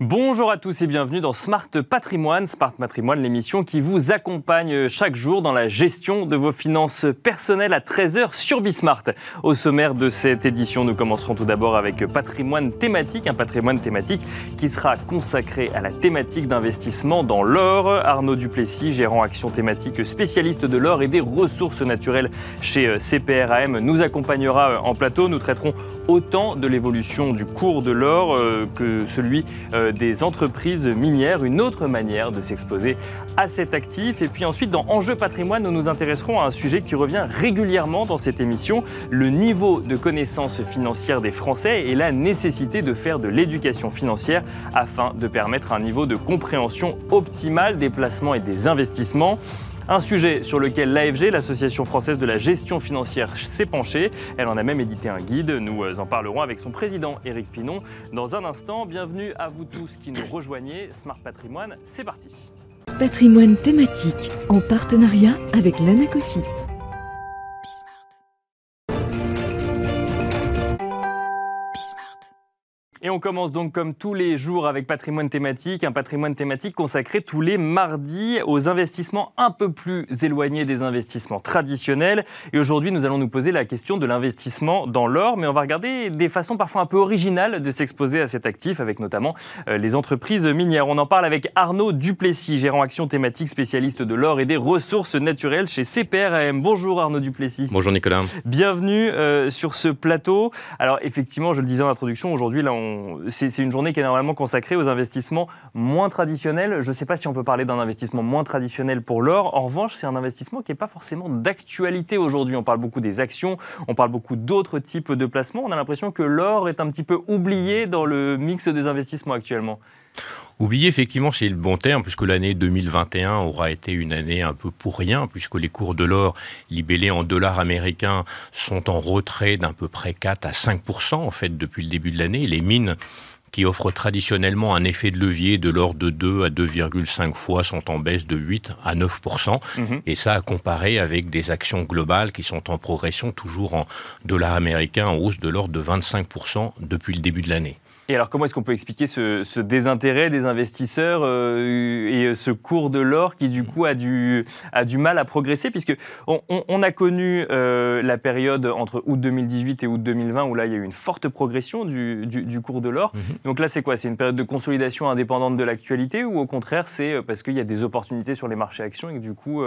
Bonjour à tous et bienvenue dans Smart Patrimoine. Smart Patrimoine, l'émission qui vous accompagne chaque jour dans la gestion de vos finances personnelles à 13h sur Bismart. Au sommaire de cette édition, nous commencerons tout d'abord avec patrimoine thématique, un patrimoine thématique qui sera consacré à la thématique d'investissement dans l'or. Arnaud Duplessis, gérant action thématique spécialiste de l'or et des ressources naturelles chez CPRAM, nous accompagnera en plateau. Nous traiterons autant de l'évolution du cours de l'or euh, que celui euh, des entreprises minières, une autre manière de s'exposer à cet actif. Et puis ensuite, dans Enjeux patrimoine, nous nous intéresserons à un sujet qui revient régulièrement dans cette émission, le niveau de connaissance financière des Français et la nécessité de faire de l'éducation financière afin de permettre un niveau de compréhension optimale des placements et des investissements. Un sujet sur lequel l'AFG, l'Association française de la gestion financière, s'est penchée. Elle en a même édité un guide. Nous euh, en parlerons avec son président, Éric Pinon, dans un instant. Bienvenue à vous tous qui nous rejoignez. Smart Patrimoine, c'est parti. Patrimoine thématique en partenariat avec l'Anacofi. Et on commence donc comme tous les jours avec patrimoine thématique, un patrimoine thématique consacré tous les mardis aux investissements un peu plus éloignés des investissements traditionnels. Et aujourd'hui, nous allons nous poser la question de l'investissement dans l'or, mais on va regarder des façons parfois un peu originales de s'exposer à cet actif, avec notamment euh, les entreprises minières. On en parle avec Arnaud Duplessis, gérant action thématique spécialiste de l'or et des ressources naturelles chez CPRM. Bonjour Arnaud Duplessis. Bonjour Nicolas. Bienvenue euh, sur ce plateau. Alors effectivement, je le disais en introduction, aujourd'hui là on c'est une journée qui est normalement consacrée aux investissements moins traditionnels. Je ne sais pas si on peut parler d'un investissement moins traditionnel pour l'or. En revanche, c'est un investissement qui n'est pas forcément d'actualité aujourd'hui. On parle beaucoup des actions, on parle beaucoup d'autres types de placements. On a l'impression que l'or est un petit peu oublié dans le mix des investissements actuellement. Oublié, effectivement, c'est le bon terme, puisque l'année 2021 aura été une année un peu pour rien, puisque les cours de l'or libellés en dollars américains sont en retrait d'à peu près 4 à 5% en fait depuis le début de l'année. Les mines qui offrent traditionnellement un effet de levier de l'ordre de 2 à 2,5 fois sont en baisse de 8 à 9 mhm. Et ça à comparer avec des actions globales qui sont en progression toujours en dollars américains en hausse de l'ordre de 25% depuis le début de l'année. Et alors, comment est-ce qu'on peut expliquer ce, désintérêt des investisseurs euh, et ce cours de l'or qui, du coup, a du, a du mal à progresser? Puisque on, a connu euh, la période entre août 2018 et août 2020 où là, il y a eu une forte progression du, du, cours de l'or. Mhm. Donc là, c'est quoi? C'est une période de consolidation indépendante de l'actualité ou au contraire, c'est euh, parce qu'il y a des opportunités sur les marchés actions et que, du coup,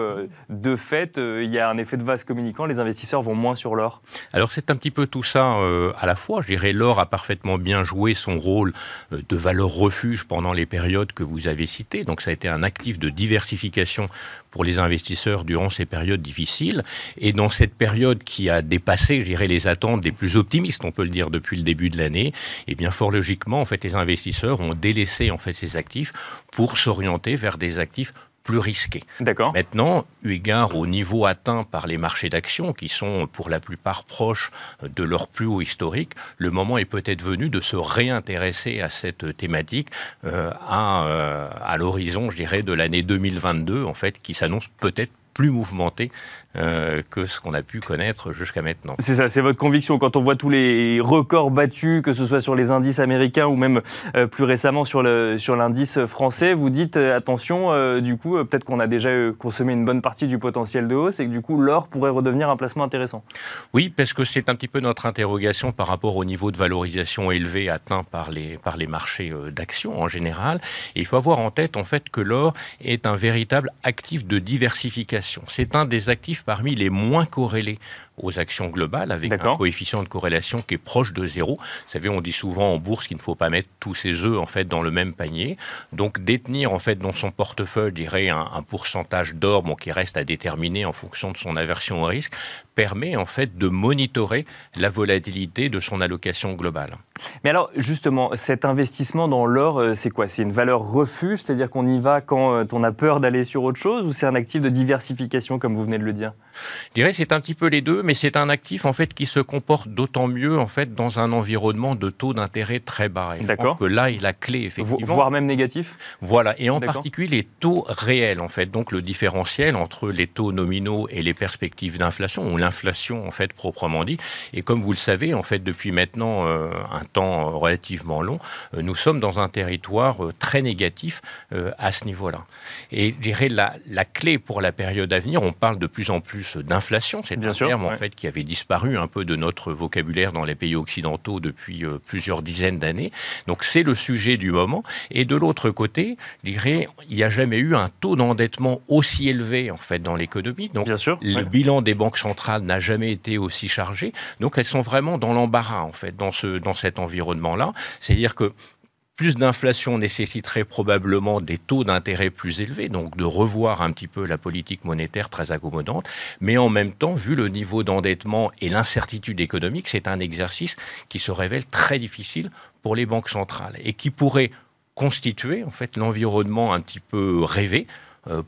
de fait, il y a un effet de vase communicant, les investisseurs vont moins sur l'or? Alors, c'est un petit peu tout ça à la fois. Je dirais, l'or a parfaitement bien joué son rôle euh, de valeur refuge pendant les périodes que vous avez citées. Donc ça a été un actif de diversification pour les investisseurs durant ces périodes difficiles. Et dans cette période qui a dépassé, je dirais, les attentes des plus optimistes, on peut le dire, depuis le début de l'année, eh bien fort logiquement, en fait, les investisseurs ont délaissé en fait ces actifs pour s'orienter vers des actifs plus risqué. D'accord. Maintenant, eu égard au niveau atteint par les marchés d'actions, qui sont pour la plupart proches de leur plus haut historique, le moment est peut-être venu de se réintéresser à cette thématique euh, à, euh, à l'horizon, je dirais, de l'année 2022, en fait, qui s'annonce peut-être plus mouvementé euh, que ce qu'on a pu connaître jusqu'à maintenant. C'est ça, c'est votre conviction. Quand on voit tous les records battus, que ce soit sur les indices américains ou même euh, plus récemment sur l'indice sur français, vous dites euh, attention, du coup, peut-être qu'on a déjà consommé une bonne partie du potentiel de hausse et que du coup, l'or pourrait redevenir un placement intéressant. Oui, parce que c'est un petit peu notre interrogation par rapport au niveau de valorisation élevé atteint par les, par les marchés d'actions en général. Et il faut avoir en tête, en fait, que l'or est un véritable actif de diversification. C'est un des actifs parmi les moins corrélés aux actions globales, avec un coefficient de corrélation qui est proche de zéro. Vous savez, on dit souvent en bourse qu'il ne faut pas mettre tous ses œufs en fait dans le même panier. Donc détenir en fait dans son portefeuille, dirais un, un pourcentage d'or, bon, qui reste à déterminer en fonction de son aversion au risque, permet en fait de monitorer la volatilité de son allocation globale. Mais alors justement, cet investissement dans l'or, euh, c'est quoi? C'est une valeur refuge, c'est-à-dire qu'on y va quand euh, on a peur d'aller sur autre chose, ou c'est un actif de diversification comme vous venez de le dire? Je dirais c'est un petit peu les deux, mais c'est un actif en fait qui se comporte d'autant mieux en fait dans un environnement de taux d'intérêt très bas. D'accord. Que là, il a clé effectivement. Voire même négatif. Voilà, et en particulier les taux réels en fait, donc le différentiel entre les taux nominaux et les perspectives d'inflation ou l'inflation en fait proprement dit. Et comme vous le savez, en fait depuis maintenant euh, un temps relativement long, nous sommes dans un territoire très négatif à ce niveau-là. Et je dirais la, la clé pour la période à venir, on parle de plus en plus d'inflation, c'est un terme en fait qui avait disparu un peu de notre vocabulaire dans les pays occidentaux depuis plusieurs dizaines d'années. Donc c'est le sujet du moment. Et de l'autre côté, je dirais, il n'y a jamais eu un taux d'endettement aussi élevé en fait dans l'économie. Donc le bilan des banques centrales n'a jamais été aussi chargé. Donc elles sont vraiment dans l'embarras en fait dans ce dans cet environnement-là. C'est-à-dire que plus d'inflation nécessiterait probablement des taux d'intérêt plus élevés, donc de revoir un petit peu la politique monétaire très accommodante. Mais en même temps, vu le niveau d'endettement et l'incertitude économique, c'est un exercice qui se révèle très difficile pour les banques centrales et qui pourrait constituer en fait l'environnement un petit peu rêvé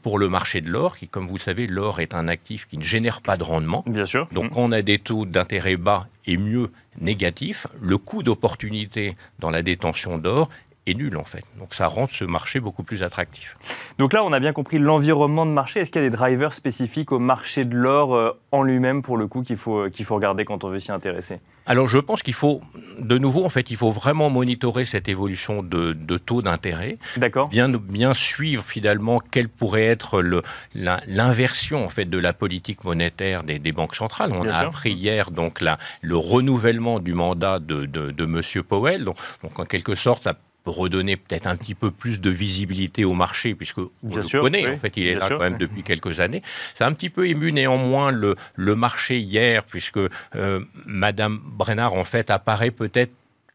pour le marché de l'or, qui, comme vous le savez, l'or est un actif qui ne génère pas de rendement. Bien sûr. Donc, quand on a des taux d'intérêt bas et mieux négatifs, le coût d'opportunité dans la détention d'or est nul en fait. Donc ça rend ce marché beaucoup plus attractif. Donc là, on a bien compris l'environnement de marché. Est-ce qu'il y a des drivers spécifiques au marché de l'or euh, en lui-même pour le coup qu'il faut, qu'il faut regarder quand on veut s'y intéresser? Alors je pense qu'il faut, de nouveau, en fait, il faut vraiment monitorer cette évolution de, taux d'intérêt. D'accord. Bien, bien suivre finalement quelle pourrait être le, l'inversion en fait de la politique monétaire des, banques centrales. On a appris hier donc la, le renouvellement du mandat de, de, de Monsieur Powell. Donc, donc en quelque sorte, ça redonner peut-être un petit peu plus de visibilité au marché, puisque on le connaît, en fait, il est là quand même depuis quelques années. Ça a un petit peu ému néanmoins le, le marché hier, puisque euh, Madame Brennard, en fait, apparaît peut-être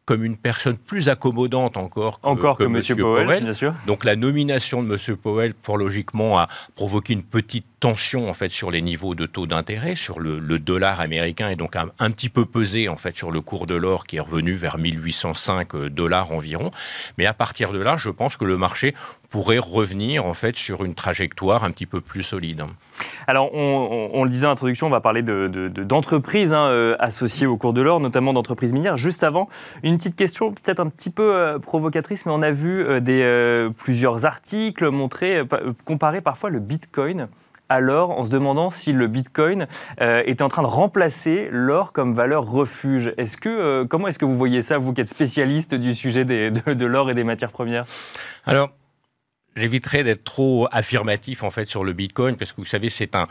comme une personne plus accommodante encore que, encore que, M. Powell. Bien sûr. Donc la nomination de M. Powell, pour logiquement, a provoqué une petite tension en fait sur les niveaux de taux d'intérêt, sur le, dollar américain et donc un, petit peu pesé en fait sur le cours de l'or qui est revenu vers 1805 euh, dollars environ. Mais à partir de là, je pense que le marché pourrait revenir en fait sur une trajectoire un petit peu plus solide. Alors, on, le disait en introduction, on va parler d'entreprises de, hein, euh, associées au cours de l'or, notamment d'entreprises minières. Juste avant, une petite question peut-être un petit peu euh, provocatrice, mais on a vu des, plusieurs articles montrer, comparer parfois le Bitcoin alors en se demandant si le Bitcoin euh, était en train de remplacer l'or comme valeur refuge. Euh, comment est-ce que vous voyez ça, vous qui êtes spécialiste du sujet de, l'or et des matières premières? J'éviterai d'être trop affirmatif en fait sur le Bitcoin parce que vous savez c'est un,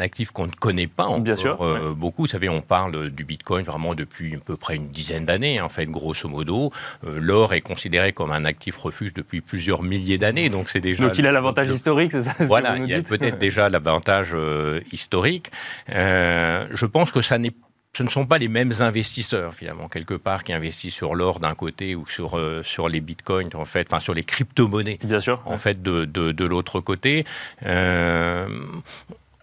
actif qu'on ne connaît pas encore Bien sûr, euh, beaucoup. Vous savez on parle du Bitcoin vraiment depuis à peu près une dizaine d'années en fait grosso modo. Euh, l'or est considéré comme un actif refuge depuis plusieurs milliers d'années donc c'est déjà. Donc il a l'avantage historique c'est ça Voilà il y a peut-être déjà l'avantage euh, historique. je pense que ça n'est ce ne sont pas les mêmes investisseurs finalement quelque part qui investissent sur l'or d'un côté ou sur euh, sur les bitcoins en fait, enfin sur les crypto-monnaies. Bien sûr. En fait, de de, de l'autre côté, euh,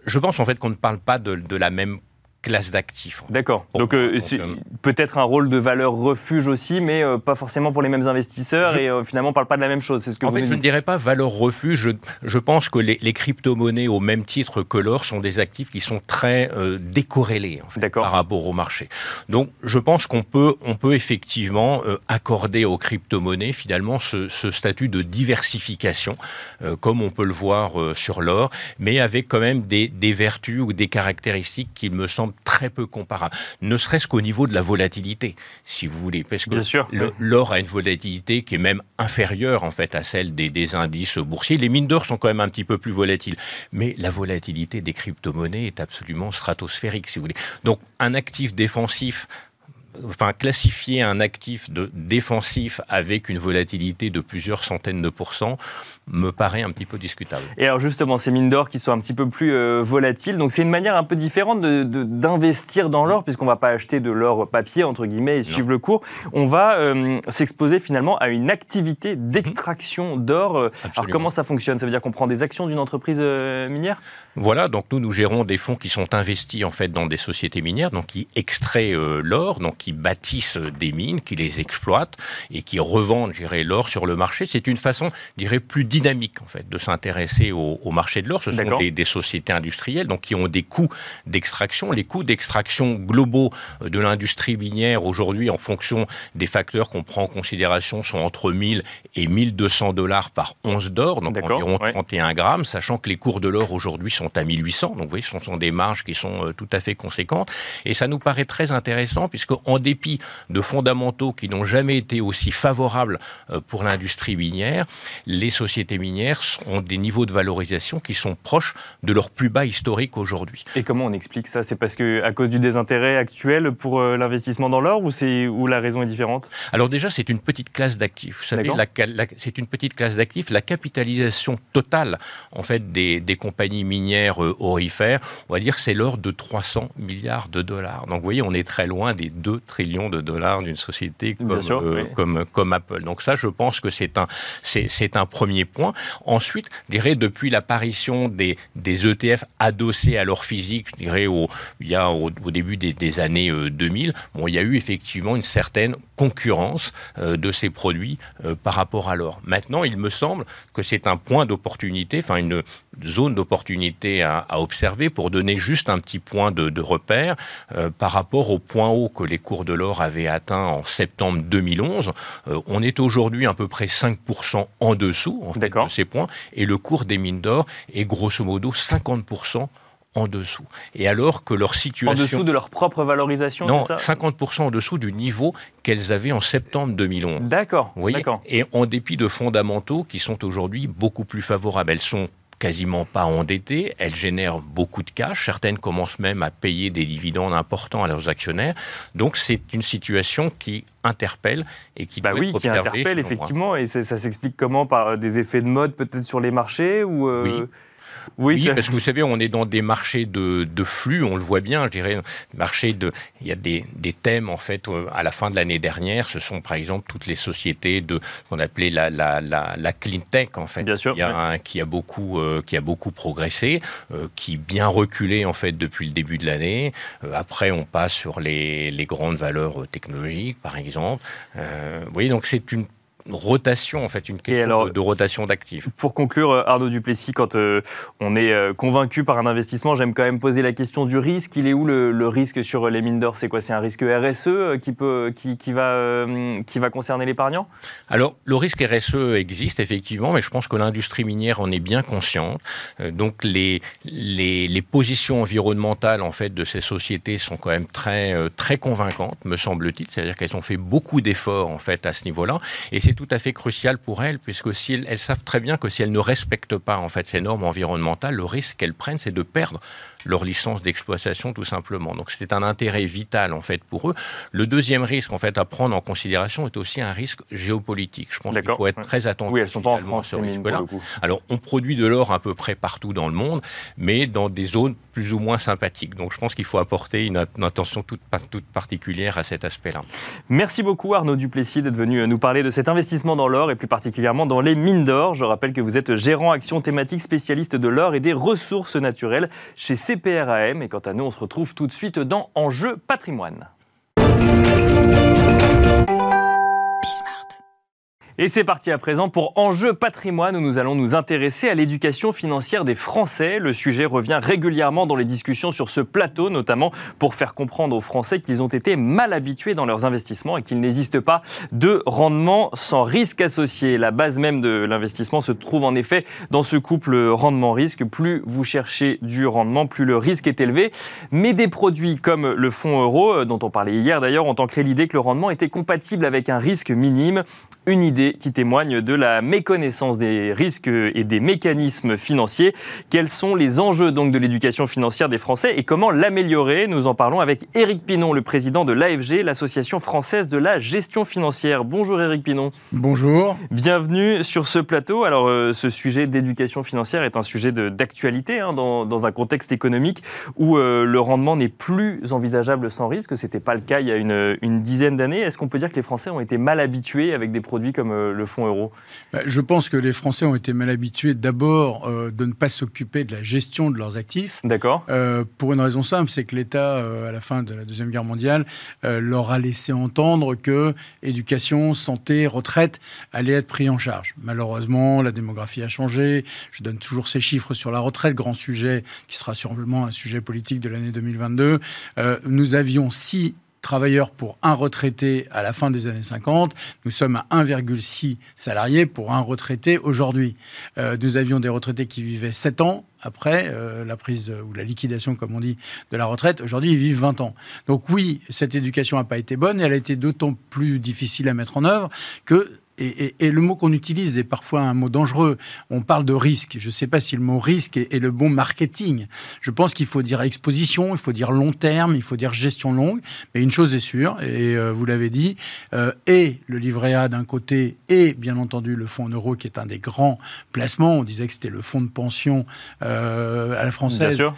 je pense en fait qu'on ne parle pas de, de la même classe d'actifs. D'accord. Donc, euh, euh, peut-être un rôle de valeur refuge aussi, mais euh, pas forcément pour les mêmes investisseurs et finalement on parle pas de la même chose. Ce que en fait, je ne dirais pas valeur refuge. Je, pense que les, crypto-monnaies, au même titre que l'or, sont des actifs qui sont très décorrélés par rapport au marché. Donc, je pense qu'on peut, on peut effectivement accorder aux crypto-monnaies finalement ce, ce, statut de diversification, comme on peut le voir sur l'or, mais avec quand même des, des vertus ou des caractéristiques qui me semblent très peu comparable, ne serait-ce qu'au niveau de la volatilité, si vous voulez, parce que l'or a une volatilité qui est même inférieure en fait à celle des, des indices boursiers. Les mines d'or sont quand même un petit peu plus volatiles, mais la volatilité des crypto-monnaies est absolument stratosphérique, si vous voulez. Donc un actif défensif enfin, classifier un actif de défensif avec une volatilité de plusieurs centaines de pourcents me paraît un petit peu discutable. Et alors justement, ces mines d'or qui sont un petit peu plus euh, volatiles, donc c'est une manière un peu différente d'investir dans l'or, puisqu'on ne va pas acheter de l'or papier, entre guillemets, et suivre le cours. On va euh, s'exposer finalement à une activité d'extraction d'or. Euh, alors comment ça fonctionne? Ça veut dire qu'on prend des actions d'une entreprise minière? Voilà, donc nous, nous gérons des fonds qui sont investis en fait dans des sociétés minières, donc qui extraient l'or, donc qui bâtissent des mines, qui les exploitent et qui revendent, l'or sur le marché. C'est une façon, plus dynamique en fait de s'intéresser au, marché de l'or. Ce sont des, sociétés industrielles donc qui ont des coûts d'extraction. Les coûts d'extraction globaux de l'industrie minière aujourd'hui, en fonction des facteurs qu'on prend en considération, sont entre 1000 et 1200 dollars par once d'or, donc environ 31 grammes, sachant que les cours de l'or aujourd'hui sont à 1800. Donc vous voyez, ce sont des marges qui sont euh, tout à fait conséquentes. Et ça nous paraît très intéressant puisque en dépit de fondamentaux qui n'ont jamais été aussi favorables euh, pour l'industrie minière, les sociétés minières ont des niveaux de valorisation qui sont proches de leur plus bas historique aujourd'hui. Et comment on explique ça? C'est parce que à cause du désintérêt actuel pour euh, l'investissement dans l'or ou c'est où la raison est différente? Alors déjà, c'est une petite classe d'actifs. Vous savez, c'est une petite classe d'actifs. La capitalisation totale, en fait, des, des compagnies minières euh, orifères, on va dire, c'est l'ordre de 300 milliards de dollars. Donc, vous voyez, on est très loin des 2 trillions de dollars d'une société comme, euh, comme, comme Apple. Donc ça, je pense que c'est un, c'est, un premier point. Ensuite, je dirais, depuis l'apparition des, des ETF adossés à leur physique, je dirais, au, il y a au, début des, des années 2000, euh, bon, il y a eu effectivement une certaine concurrence euh, de ces produits par rapport à l'or. Maintenant, il me semble que c'est un point d'opportunité, enfin une zone d'opportunité à, à, observer pour donner juste un petit point de, de repère par rapport au point haut que les cours de l'or avaient atteint en septembre 2011. Euh, on est aujourd'hui à peu près 5% en dessous en fait, de ces points, et le cours des mines d'or est grosso modo 50% en dessous. Et alors que leur situation... En dessous de leur propre valorisation Non, 50% en dessous du niveau qu'elles avaient en septembre 2011. D'accord. Et en dépit de fondamentaux qui sont aujourd'hui beaucoup plus favorables. Elles sont quasiment pas endettées, elles génèrent beaucoup de cash, certaines commencent même à payer des dividendes importants à leurs actionnaires. Donc c'est une situation qui interpelle et qui bah doit oui, être qui interpelle effectivement et ça s'explique comment? Par des effets de mode peut-être sur les marchés ou euh, oui. Oui, parce que vous savez, on est dans des marchés de, flux, on le voit bien, je dirais, marché de, il y a des, thèmes, en fait, euh, à la fin de l'année dernière, ce sont, par exemple, toutes les sociétés de, qu'on appelait la, la, la, clean tech, en fait. Bien sûr. Il y a un, qui a beaucoup, euh, qui a beaucoup progressé, euh, qui bien reculé, en fait, depuis le début de l'année. après, on passe sur les, les, grandes valeurs technologiques, par exemple. vous voyez, donc c'est une rotation, en fait, une question de, rotation d'actifs. Pour conclure, euh, Arnaud Duplessis, quand euh, on est euh, convaincu par un investissement, j'aime quand même poser la question du risque. Il est où le, risque sur les mines d'or? C'est quoi? C'est un risque RSE qui, peut, qui, qui va, qui va concerner l'épargnant? Alors, le risque RSE existe effectivement, mais je pense que l'industrie minière en est bien consciente. donc, les, les, les, positions environnementales, en fait, de ces sociétés sont quand même très, très convaincantes, me semble-t-il. C'est-à-dire qu'elles ont fait beaucoup d'efforts, en fait, à ce niveau-là. Et c'est tout à fait crucial pour elles, puisque si elles, savent très bien que si elles ne respectent pas en fait ces normes environnementales, le risque qu'elles prennent, c'est de perdre leur licence d'exploitation tout simplement. Donc c'est un intérêt vital en fait pour eux. Le deuxième risque en fait à prendre en considération est aussi un risque géopolitique. Je pense qu'il faut être très attentif oui, elles sont pas en France, ce risque-là. Alors on produit de l'or à peu près partout dans le monde, mais dans des zones plus ou moins sympathiques. Donc je pense qu'il faut apporter une, attention toute, toute, particulière à cet aspect-là. Merci beaucoup Arnaud Duplessis d'être venu euh, nous parler de cet investissement dans l'or et plus particulièrement dans les mines d'or. Je rappelle que vous êtes gérant action thématique spécialiste de l'or et des ressources naturelles chez CPRAM. Et quant à nous, on se retrouve tout de suite dans Enjeu patrimoine. Et c'est parti à présent pour Enjeu patrimoine où nous allons nous intéresser à l'éducation financière des Français. Le sujet revient régulièrement dans les discussions sur ce plateau, notamment pour faire comprendre aux Français qu'ils ont été mal habitués dans leurs investissements et qu'il n'existe pas de rendement sans risque associé. La base même de l'investissement se trouve en effet dans ce couple rendement-risque. Plus vous cherchez du rendement, plus le risque est élevé. Mais des produits comme le fonds euro, dont on parlait hier d'ailleurs, ont ancré l'idée que le rendement était compatible avec un risque minime. Une idée qui témoigne de la méconnaissance des risques et des mécanismes financiers. Quels sont les enjeux donc de l'éducation financière des Français et comment l'améliorer? Nous en parlons avec Éric Pinon, le président de l'AFG, l'Association française de la gestion financière. Bonjour Éric Pinon. Bonjour. Bienvenue sur ce plateau. Alors euh, ce sujet d'éducation financière est un sujet d'actualité hein, dans, un contexte économique où euh, le rendement n'est plus envisageable sans risque. Ce n'était pas le cas il y a une, une dizaine d'années. Est-ce qu'on peut dire que les Français ont été mal habitués avec des produits comme euh, le fonds euro bah, Je pense que les Français ont été mal habitués d'abord euh, de ne pas s'occuper de la gestion de leurs actifs. D'accord. Euh, pour une raison simple, c'est que l'État, à la fin de la Deuxième Guerre mondiale, leur a laissé entendre que éducation, santé, retraite allaient être pris en charge. Malheureusement, la démographie a changé. Je donne toujours ces chiffres sur la retraite, grand sujet qui sera sûrement un sujet politique de l'année 2022. nous avions six travailleurs pour un retraité à la fin des années 50. Nous sommes à 1,6 salariés pour un retraité aujourd'hui. Euh, nous avions des retraités qui vivaient 7 ans après euh, la prise ou la liquidation, comme on dit, de la retraite. Aujourd'hui, ils vivent 20 ans. Donc oui, cette éducation n'a pas été bonne et elle a été d'autant plus difficile à mettre en œuvre que et, le mot qu'on utilise est parfois un mot dangereux. On parle de risque. Je ne sais pas si le mot risque est, le bon marketing. Je pense qu'il faut dire exposition, il faut dire long terme, il faut dire gestion longue. Mais une chose est sûre, et euh, vous l'avez dit, euh, et le livret A d'un côté, et bien entendu le fonds en euro qui est un des grands placements. On disait que c'était le fonds de pension euh, à la française. Bien sûr,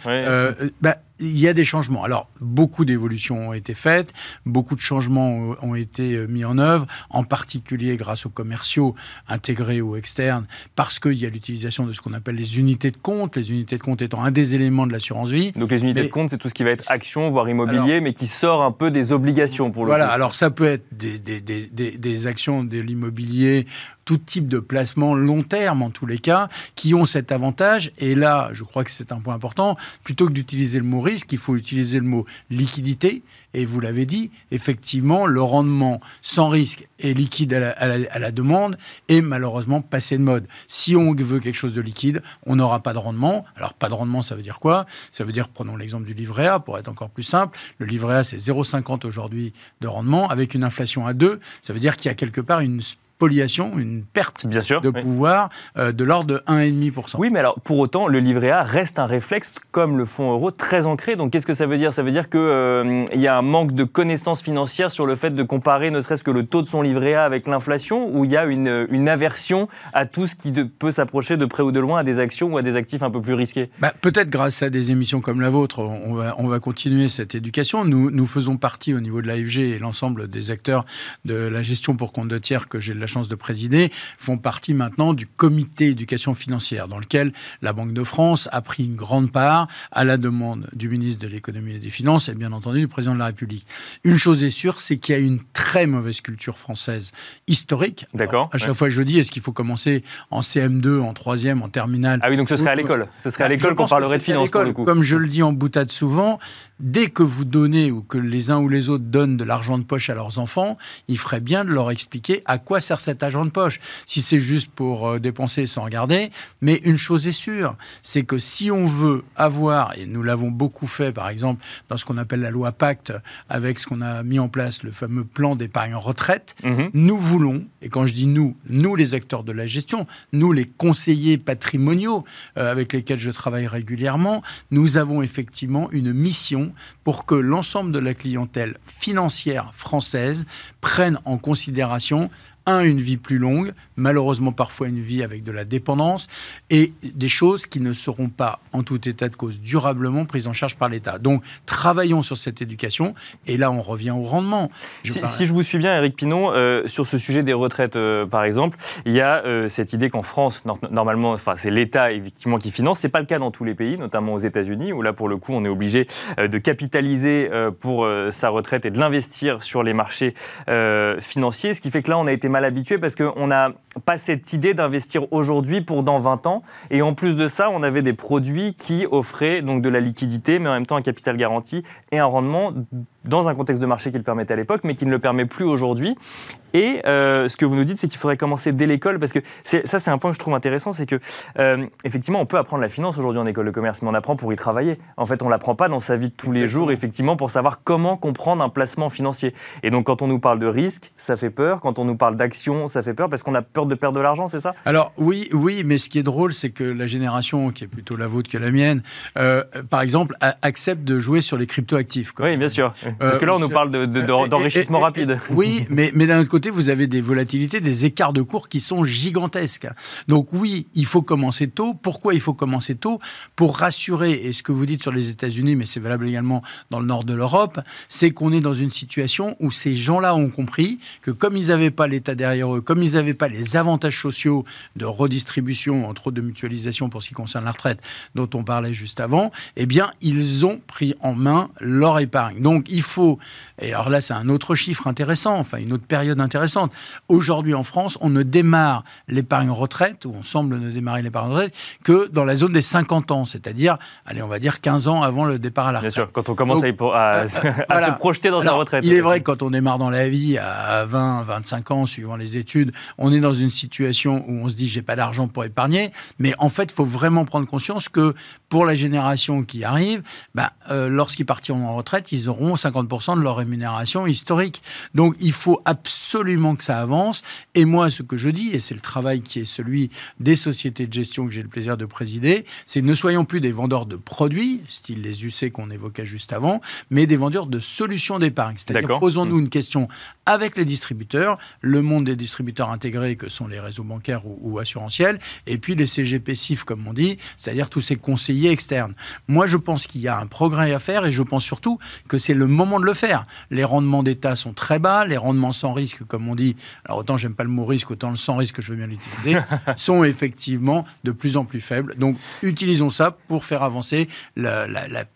bah, il y a des changements. Alors, beaucoup d'évolutions ont été faites, beaucoup de changements ont été euh, mis en œuvre, en particulier grâce aux commerciaux intégrés ou externes, parce qu'il y a l'utilisation de ce qu'on appelle les unités de compte, les unités de compte étant un des éléments de l'assurance vie. Donc les unités de compte, c'est tout ce qui va être action, voire immobilier, mais qui sort un peu des obligations pour le Voilà, alors ça peut être des, des, des, des actions de l'immobilier tout type de placement long terme en tous les cas, qui ont cet avantage. Et là, je crois que c'est un point important, plutôt que d'utiliser le mot risque, il faut utiliser le mot liquidité. Et vous l'avez dit, effectivement, le rendement sans risque et liquide à la, demande est malheureusement passé de mode. Si on veut quelque chose de liquide, on n'aura pas de rendement. Alors pas de rendement, ça veut dire quoi? Ça veut dire, prenons l'exemple du livret A, pour être encore plus simple, le livret A c'est 0,50 aujourd'hui de rendement, avec une inflation à 2, ça veut dire qu'il y a quelque part une spoliation, une perte Bien sûr, de pouvoir euh, de l'ordre de 1,5%. Oui, mais alors pour autant, le livret A reste un réflexe comme le fonds euro très ancré. Donc qu'est-ce que ça veut dire? Ça veut dire qu'il euh, y a un manque de connaissances financières sur le fait de comparer ne serait-ce que le taux de son livret A avec l'inflation, ou il y a une, une, aversion à tout ce qui peut s'approcher de près ou de loin à des actions ou à des actifs un peu plus risqués bah, Peut-être grâce à des émissions comme la vôtre, on va, on va continuer cette éducation. Nous, nous faisons partie au niveau de l'AFG et l'ensemble des acteurs de la gestion pour compte de tiers que j'ai chance de présider, font partie maintenant du comité éducation financière, dans lequel la Banque de France a pris une grande part à la demande du ministre de l'économie et des finances et bien entendu du président de la République. Une chose est sûre, c'est qu'il y a une très mauvaise culture française historique. D'accord. À chaque fois, je dis, est-ce qu'il faut commencer en CM2, en troisième, en terminale Ah oui, donc ce serait à l'école. Ce serait à bah, l'école qu'on parlerait de finances. Comme je le dis en boutade souvent, dès que vous donnez ou que les uns ou les autres donnent de l'argent de poche à leurs enfants, il ferait bien de leur expliquer à quoi sert cet argent de poche. Si c'est juste pour euh, dépenser sans regarder, mais une chose est sûre, c'est que si on veut avoir, et nous l'avons beaucoup fait par exemple dans ce qu'on appelle la loi Pacte, avec ce qu'on a mis en place, le fameux plan d'épargne retraite, mhm. nous voulons, et quand je dis nous, nous les acteurs de la gestion, nous les conseillers patrimoniaux euh, avec lesquels je travaille régulièrement, nous avons effectivement une mission pour que l'ensemble de la clientèle financière française prenne en considération un, une vie plus longue, malheureusement parfois une vie avec de la dépendance, et des choses qui ne seront pas, en tout état de cause, durablement prises en charge par l'État. Donc, travaillons sur cette éducation, et là, on revient au rendement. si, je vous suis bien, Eric Pinon, euh, sur ce sujet des retraites, euh, par exemple, il y a euh, cette idée qu'en France, normalement, enfin, c'est l'État, effectivement, qui finance. C'est pas le cas dans tous les pays, notamment aux États-Unis, où là, pour le coup, on est obligé de capitaliser pour sa retraite et de l'investir sur les marchés financiers, ce qui fait que là, on a été mal habitué parce qu'on n'a pas cette idée d'investir aujourd'hui pour dans 20 ans. Et en plus de ça, on avait des produits qui offraient donc de la liquidité, mais en même temps un capital garanti et un rendement dans un contexte de marché qui le permettait à l'époque, mais qui ne le permet plus aujourd'hui. Et euh, ce que vous nous dites, c'est qu'il faudrait commencer dès l'école, parce que ça, c'est un point que je trouve intéressant, c'est que euh, effectivement, on peut apprendre la finance aujourd'hui en école de commerce, mais on apprend pour y travailler. En fait, on l'apprend pas dans sa vie de tous les jours, effectivement, pour savoir comment comprendre un placement financier. Et donc, quand on nous parle de risque, ça fait peur. Quand on nous parle d'action, ça fait peur, parce qu'on a peur de perdre de l'argent, c'est ça? Alors oui, oui, mais ce qui est drôle, c'est que la génération qui est plutôt la vôtre que la mienne, euh, par exemple, accepte de jouer sur les cryptoactifs. Oui, bien sûr. Parce que là, on nous parle d'enrichissement rapide. Oui, mais, mais d'un autre côté, vous avez des volatilités, des écarts de cours qui sont gigantesques. Donc oui, il faut commencer tôt. Pourquoi il faut commencer tôt? Pour rassurer, et ce que vous dites sur les États-Unis, mais c'est valable également dans le nord de l'Europe, c'est qu'on est dans une situation où ces gens-là ont compris que comme ils n'avaient pas l'État derrière eux, comme ils n'avaient pas les avantages sociaux de redistribution, entre autres de mutualisation pour ce qui concerne la retraite, dont on parlait juste avant, eh bien, ils ont pris en main leur épargne. Donc, il faut, et alors là c'est un autre chiffre intéressant, enfin une autre période intéressante. Aujourd'hui en France, on ne démarre l'épargne retraite, ou on semble ne démarrer l'épargne retraite, que dans la zone des 50 ans, c'est-à-dire, allez, on va dire 15 ans avant le départ à la retraite. Bien sûr, quand on commence à, à, euh, se projeter dans la retraite. Il est vrai que quand on démarre dans la vie à 20, 25 ans, suivant les études, on est dans une situation où on se dit j'ai pas d'argent pour épargner, mais en fait, il faut vraiment prendre conscience que pour la génération qui arrive, bah, euh, lorsqu'ils partiront en retraite, ils auront 50% de leur rémunération historique. Donc il faut absolument que ça avance. Et moi, ce que je dis, et c'est le travail qui est celui des sociétés de gestion que j'ai le plaisir de présider, c'est ne soyons plus des vendeurs de produits, style les UC qu'on évoquait juste avant, mais des vendeurs de solutions d'épargne. C'est-à-dire posons-nous mmh. une question avec les distributeurs, le monde des distributeurs intégrés que sont les réseaux bancaires ou, assurantiels, et puis les CGP CIF, comme on dit, c'est-à-dire tous ces conseillers externes. Moi, je pense qu'il y a un progrès à faire et je pense surtout que c'est le moment de le faire. Les rendements d'État sont très bas, les rendements sans risque, comme on dit, alors autant j'aime pas le mot risque, autant le sans risque, je veux bien l'utiliser, sont effectivement de plus en plus faibles. Donc, utilisons ça pour faire avancer la,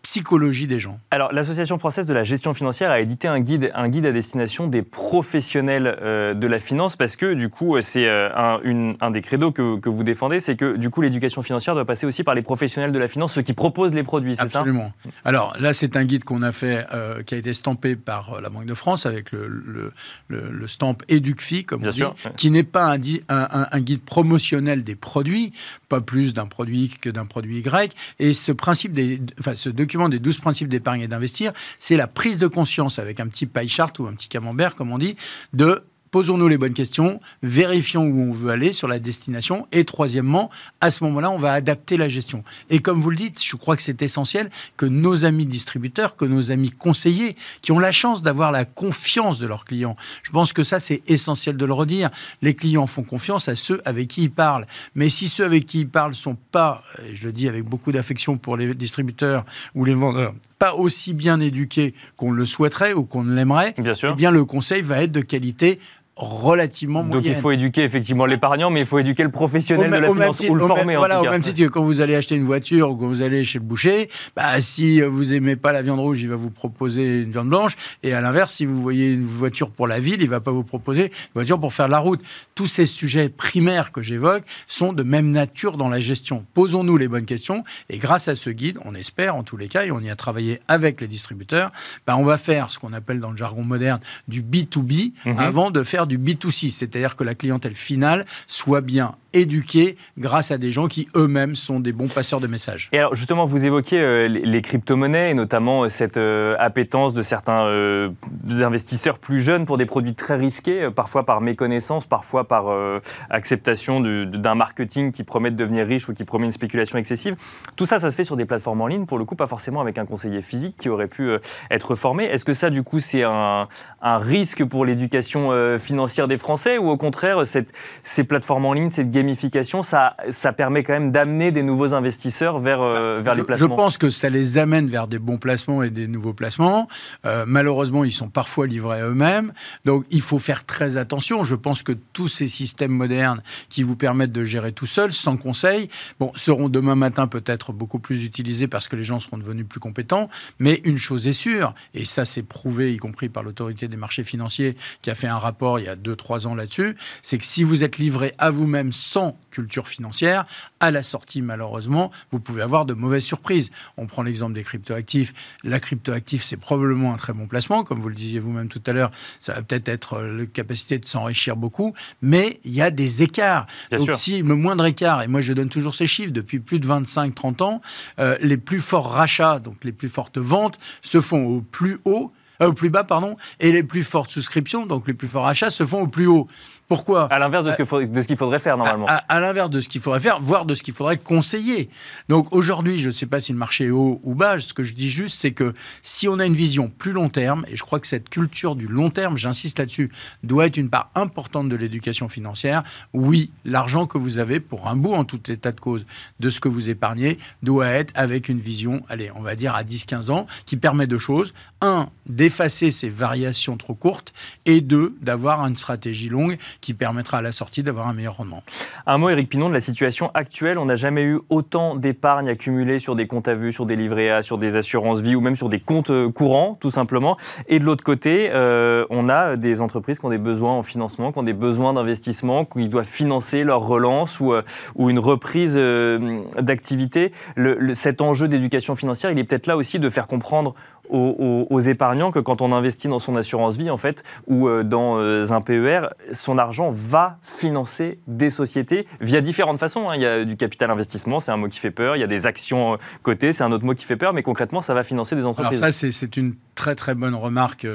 psychologie des gens. Alors, l'Association française de la gestion financière a édité un guide, un guide à destination des professionnels euh, de la finance parce que, du coup, c'est euh, un, un, des credos que, que vous défendez, c'est que, du coup, l'éducation financière doit passer aussi par les professionnels de la finance, ceux qui proposent les produits, c'est ça? Absolument. Alors, là, c'est un guide qu'on a fait, euh, qui a été stampé par la Banque de France avec le, le, le, stamp EducFi, comme on dit, qui n'est pas un, un, un guide promotionnel des produits, pas plus d'un produit que d'un produit Y. Et ce principe des, enfin, ce document des 12 principes d'épargne et d'investir, c'est la prise de conscience avec un petit pie chart ou un petit camembert, comme on dit, de posons-nous les bonnes questions, vérifions où on veut aller sur la destination, et troisièmement, à ce moment-là, on va adapter la gestion. Et comme vous le dites, je crois que c'est essentiel que nos amis distributeurs, que nos amis conseillers, qui ont la chance d'avoir la confiance de leurs clients, je pense que ça, c'est essentiel de le redire. Les clients font confiance à ceux avec qui ils parlent. Mais si ceux avec qui ils parlent sont pas, je le dis avec beaucoup d'affection pour les distributeurs ou les vendeurs, pas aussi bien éduqués qu'on le souhaiterait ou qu'on l'aimerait, eh bien le conseil va être de qualité relativement moyenne. Donc il faut éduquer effectivement l'épargnant, mais il faut éduquer le professionnel de la finance ou le former. voilà, au même titre que quand vous allez acheter une voiture ou quand vous allez chez le boucher, bah, si vous aimez pas la viande rouge, il va vous proposer une viande blanche. Et à l'inverse, si vous voyez une voiture pour la ville, il va pas vous proposer une voiture pour faire la route. Tous ces sujets primaires que j'évoque sont de même nature dans la gestion. Posons-nous les bonnes questions et grâce à ce guide, on espère en tous les cas, et on y a travaillé avec les distributeurs, bah, on va faire ce qu'on appelle dans le jargon moderne du B2B mhm. avant de faire du B2C, c'est-à-dire que la clientèle finale soit bien éduqués grâce à des gens qui eux-mêmes sont des bons passeurs de messages. Et alors justement, vous évoquiez euh, les crypto-monnaies et notamment euh, cette euh, appétence de certains investisseurs plus jeunes pour des produits très risqués, parfois par méconnaissance, parfois par acceptation d'un marketing qui promet de devenir riche ou qui promet une spéculation excessive. Tout ça, ça se fait sur des plateformes en ligne, pour le coup, pas forcément avec un conseiller physique qui aurait pu être formé. Est-ce que ça, du coup, c'est un, risque pour l'éducation financière des Français ou au contraire, ces plateformes en ligne, cette gamification, ça, ça permet quand même d'amener des nouveaux investisseurs vers, euh, vers les placements Je pense que ça les amène vers des bons placements et des nouveaux placements. Euh, malheureusement, ils sont parfois livrés à eux-mêmes. Donc, il faut faire très attention. Je pense que tous ces systèmes modernes qui vous permettent de gérer tout seul, sans conseil, bon, seront demain matin peut-être beaucoup plus utilisés parce que les gens seront devenus plus compétents. Mais une chose est sûre, et ça c'est prouvé, y compris par l'autorité des marchés financiers qui a fait un rapport il y a 2-3 ans là-dessus, c'est que si vous êtes livré à vous-même sans culture financière, à la sortie, malheureusement, vous pouvez avoir de mauvaises surprises. On prend l'exemple des cryptoactifs. La cryptoactif, c'est probablement un très bon placement. Comme vous le disiez vous-même tout à l'heure, ça va peut-être être, euh, la capacité de s'enrichir beaucoup, mais il y a des écarts. Donc, si le moindre écart, et moi je donne toujours ces chiffres depuis plus de 25-30 ans, euh, les plus forts rachats, donc les plus fortes ventes, se font au plus haut euh, au plus bas, pardon, et les plus fortes souscriptions, donc les plus forts achats, se font au plus haut. Pourquoi À l'inverse de, ce qu'il faudrait faire normalement. À, l'inverse de ce qu'il faudrait faire, voire de ce qu'il faudrait conseiller. Donc aujourd'hui, je ne sais pas si le marché est haut ou bas. Ce que je dis juste, c'est que si on a une vision plus long terme, et je crois que cette culture du long terme, j'insiste là-dessus, doit être une part importante de l'éducation financière. Oui, l'argent que vous avez, pour un bout en tout état de cause, de ce que vous épargnez, doit être avec une vision, allez, on va dire à 10-15 ans, qui permet deux choses. Un, d'effacer ces variations trop courtes et deux, d'avoir une stratégie longue qui permettra à la sortie d'avoir un meilleur rendement. Un mot, Eric Pinon, de la situation actuelle. On n'a jamais eu autant d'épargne accumulée sur des comptes à vue, sur des livrets A, sur des assurances vie ou même sur des comptes euh, courants, tout simplement. Et de l'autre côté, euh, on a des entreprises qui ont des besoins en financement, qui ont des besoins d'investissement, qui doivent financer leur relance ou, euh, ou une reprise d'activité. cet enjeu d'éducation financière, il est peut-être là aussi de faire comprendre aux, épargnants que quand on investit dans son assurance vie, en fait, ou euh, dans euh, un PER, son argent va financer des sociétés via différentes façons. Hein. Il y a du capital investissement, c'est un mot qui fait peur. Il y a des actions euh, cotées, c'est un autre mot qui fait peur. Mais concrètement, ça va financer des entreprises. Alors ça, c'est une très très bonne remarque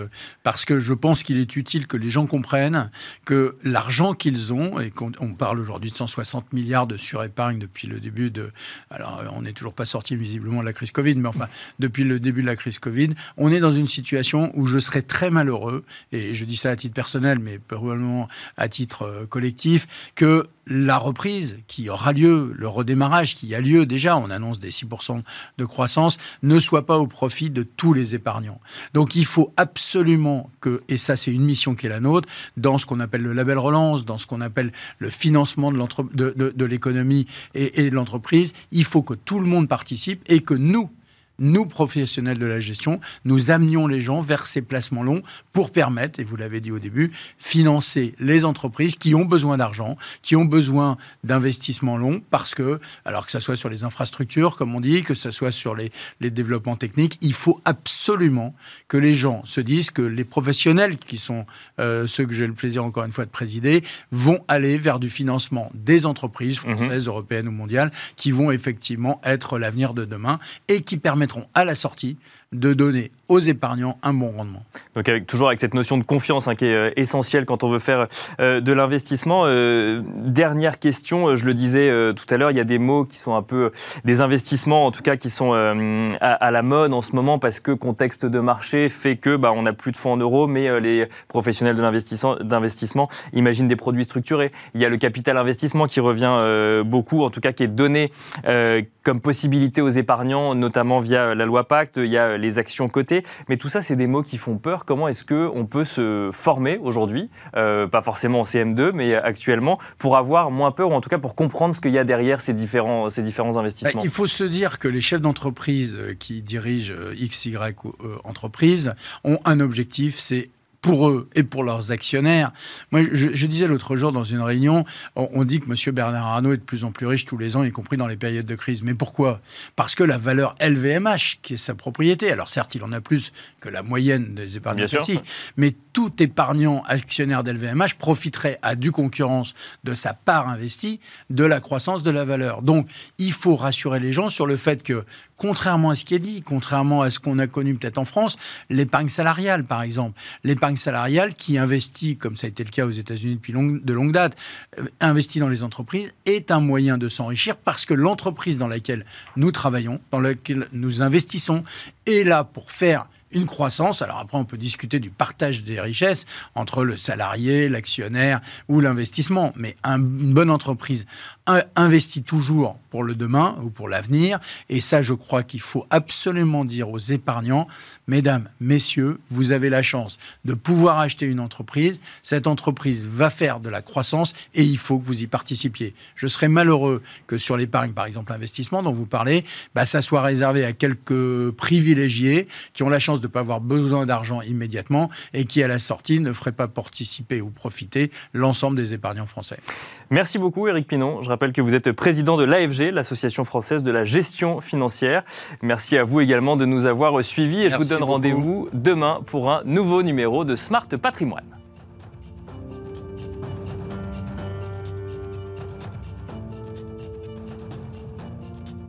parce que je pense qu'il est utile que les gens comprennent que l'argent qu'ils ont, et qu'on on parle aujourd'hui de 160 milliards de surépargne depuis le début de... Alors, on n'est toujours pas sorti visiblement de la crise Covid, mais enfin, depuis le début de la crise Covid, on est dans une situation où je serais très malheureux, et je dis ça à titre personnel, mais probablement à titre euh, collectif, que la reprise qui aura lieu, le redémarrage qui a lieu déjà, on annonce des 6% de croissance, ne soit pas au profit de tous les épargnants. Donc il faut absolument que, et ça c'est une mission qui est la nôtre, dans ce qu'on appelle le label relance, dans ce qu'on appelle le financement de l'économie et de l'entreprise, il faut que tout le monde participe et que nous, nous, professionnels de la gestion, nous amenions les gens vers ces placements longs pour permettre, et vous l'avez dit au début, financer les entreprises qui ont besoin d'argent, qui ont besoin d'investissements longs, parce que, alors que ce soit sur les infrastructures, comme on dit, que ce soit sur les, développements techniques, il faut absolument que les gens se disent que les professionnels, qui sont euh, ceux que j'ai le plaisir encore une fois de présider, vont aller vers du financement des entreprises mhm. françaises, européennes ou mondiales, qui vont effectivement être l'avenir de demain et qui permettent à la sortie de donner aux épargnants un bon rendement. Donc toujours avec cette notion de confiance hein, qui est euh, essentielle quand on veut faire euh, de l'investissement. Euh, dernière question, je le disais tout à l'heure, il y a des mots qui sont un peu des investissements en tout cas qui sont à, la mode en ce moment parce que contexte de marché fait que bah, on n'a plus de fonds en euros, mais les professionnels de l'investissement imaginent des produits structurés. Il y a le capital investissement qui revient beaucoup, en tout cas qui est donné comme possibilité aux épargnants, notamment via la loi Pacte. Il y a les actions cotées. Mais tout ça, c'est des mots qui font peur. Comment est-ce qu'on peut se former aujourd'hui, euh, pas forcément en CM2, mais actuellement, pour avoir moins peur, ou en tout cas pour comprendre ce qu'il y a derrière ces différents, ces différents investissements? Bah, Il faut se dire que les chefs d'entreprise euh, qui dirigent euh, X, Y entreprises ont un objectif, c'est pour eux et pour leurs actionnaires. Moi, je, disais l'autre jour dans une réunion, on, dit que M. Bernard Arnault est de plus en plus riche tous les ans, y compris dans les périodes de crise. Mais pourquoi? Parce que la valeur LVMH, qui est sa propriété, alors certes, il en a plus que la moyenne des épargnants ici, mais tout épargnant actionnaire d'LVMH profiterait à due concurrence de sa part investie de la croissance de la valeur. Donc, il faut rassurer les gens sur le fait que, contrairement à ce qui est dit, contrairement à ce qu'on a connu peut-être en France, l'épargne salariale, par exemple, l'épargne salariale qui investit, comme ça a été le cas aux États-Unis depuis de longue date, euh, investit dans les entreprises, est un moyen de s'enrichir parce que l'entreprise dans laquelle nous travaillons, dans laquelle nous investissons, est là pour faire une croissance. Alors après, on peut discuter du partage des richesses entre le salarié, l'actionnaire ou l'investissement. Mais une bonne entreprise investit toujours pour le demain ou pour l'avenir. Et ça, je crois qu'il faut absolument dire aux épargnants, mesdames, messieurs, vous avez la chance de pouvoir acheter une entreprise. Cette entreprise va faire de la croissance et il faut que vous y participiez. Je serais malheureux que sur l'épargne, par exemple, investissement dont vous parlez, bah, ça soit réservé à quelques privilégiés qui ont la chance de ne pas avoir besoin d'argent immédiatement et qui, à la sortie, ne ferait pas participer ou profiter l'ensemble des épargnants français. Merci beaucoup, Éric Pinon. Je rappelle que vous êtes président de l'AFG, l'Association française de la gestion financière. Merci à vous également de nous avoir suivis et je vous donne rendez-vous demain pour un nouveau numéro de Smart Patrimoine.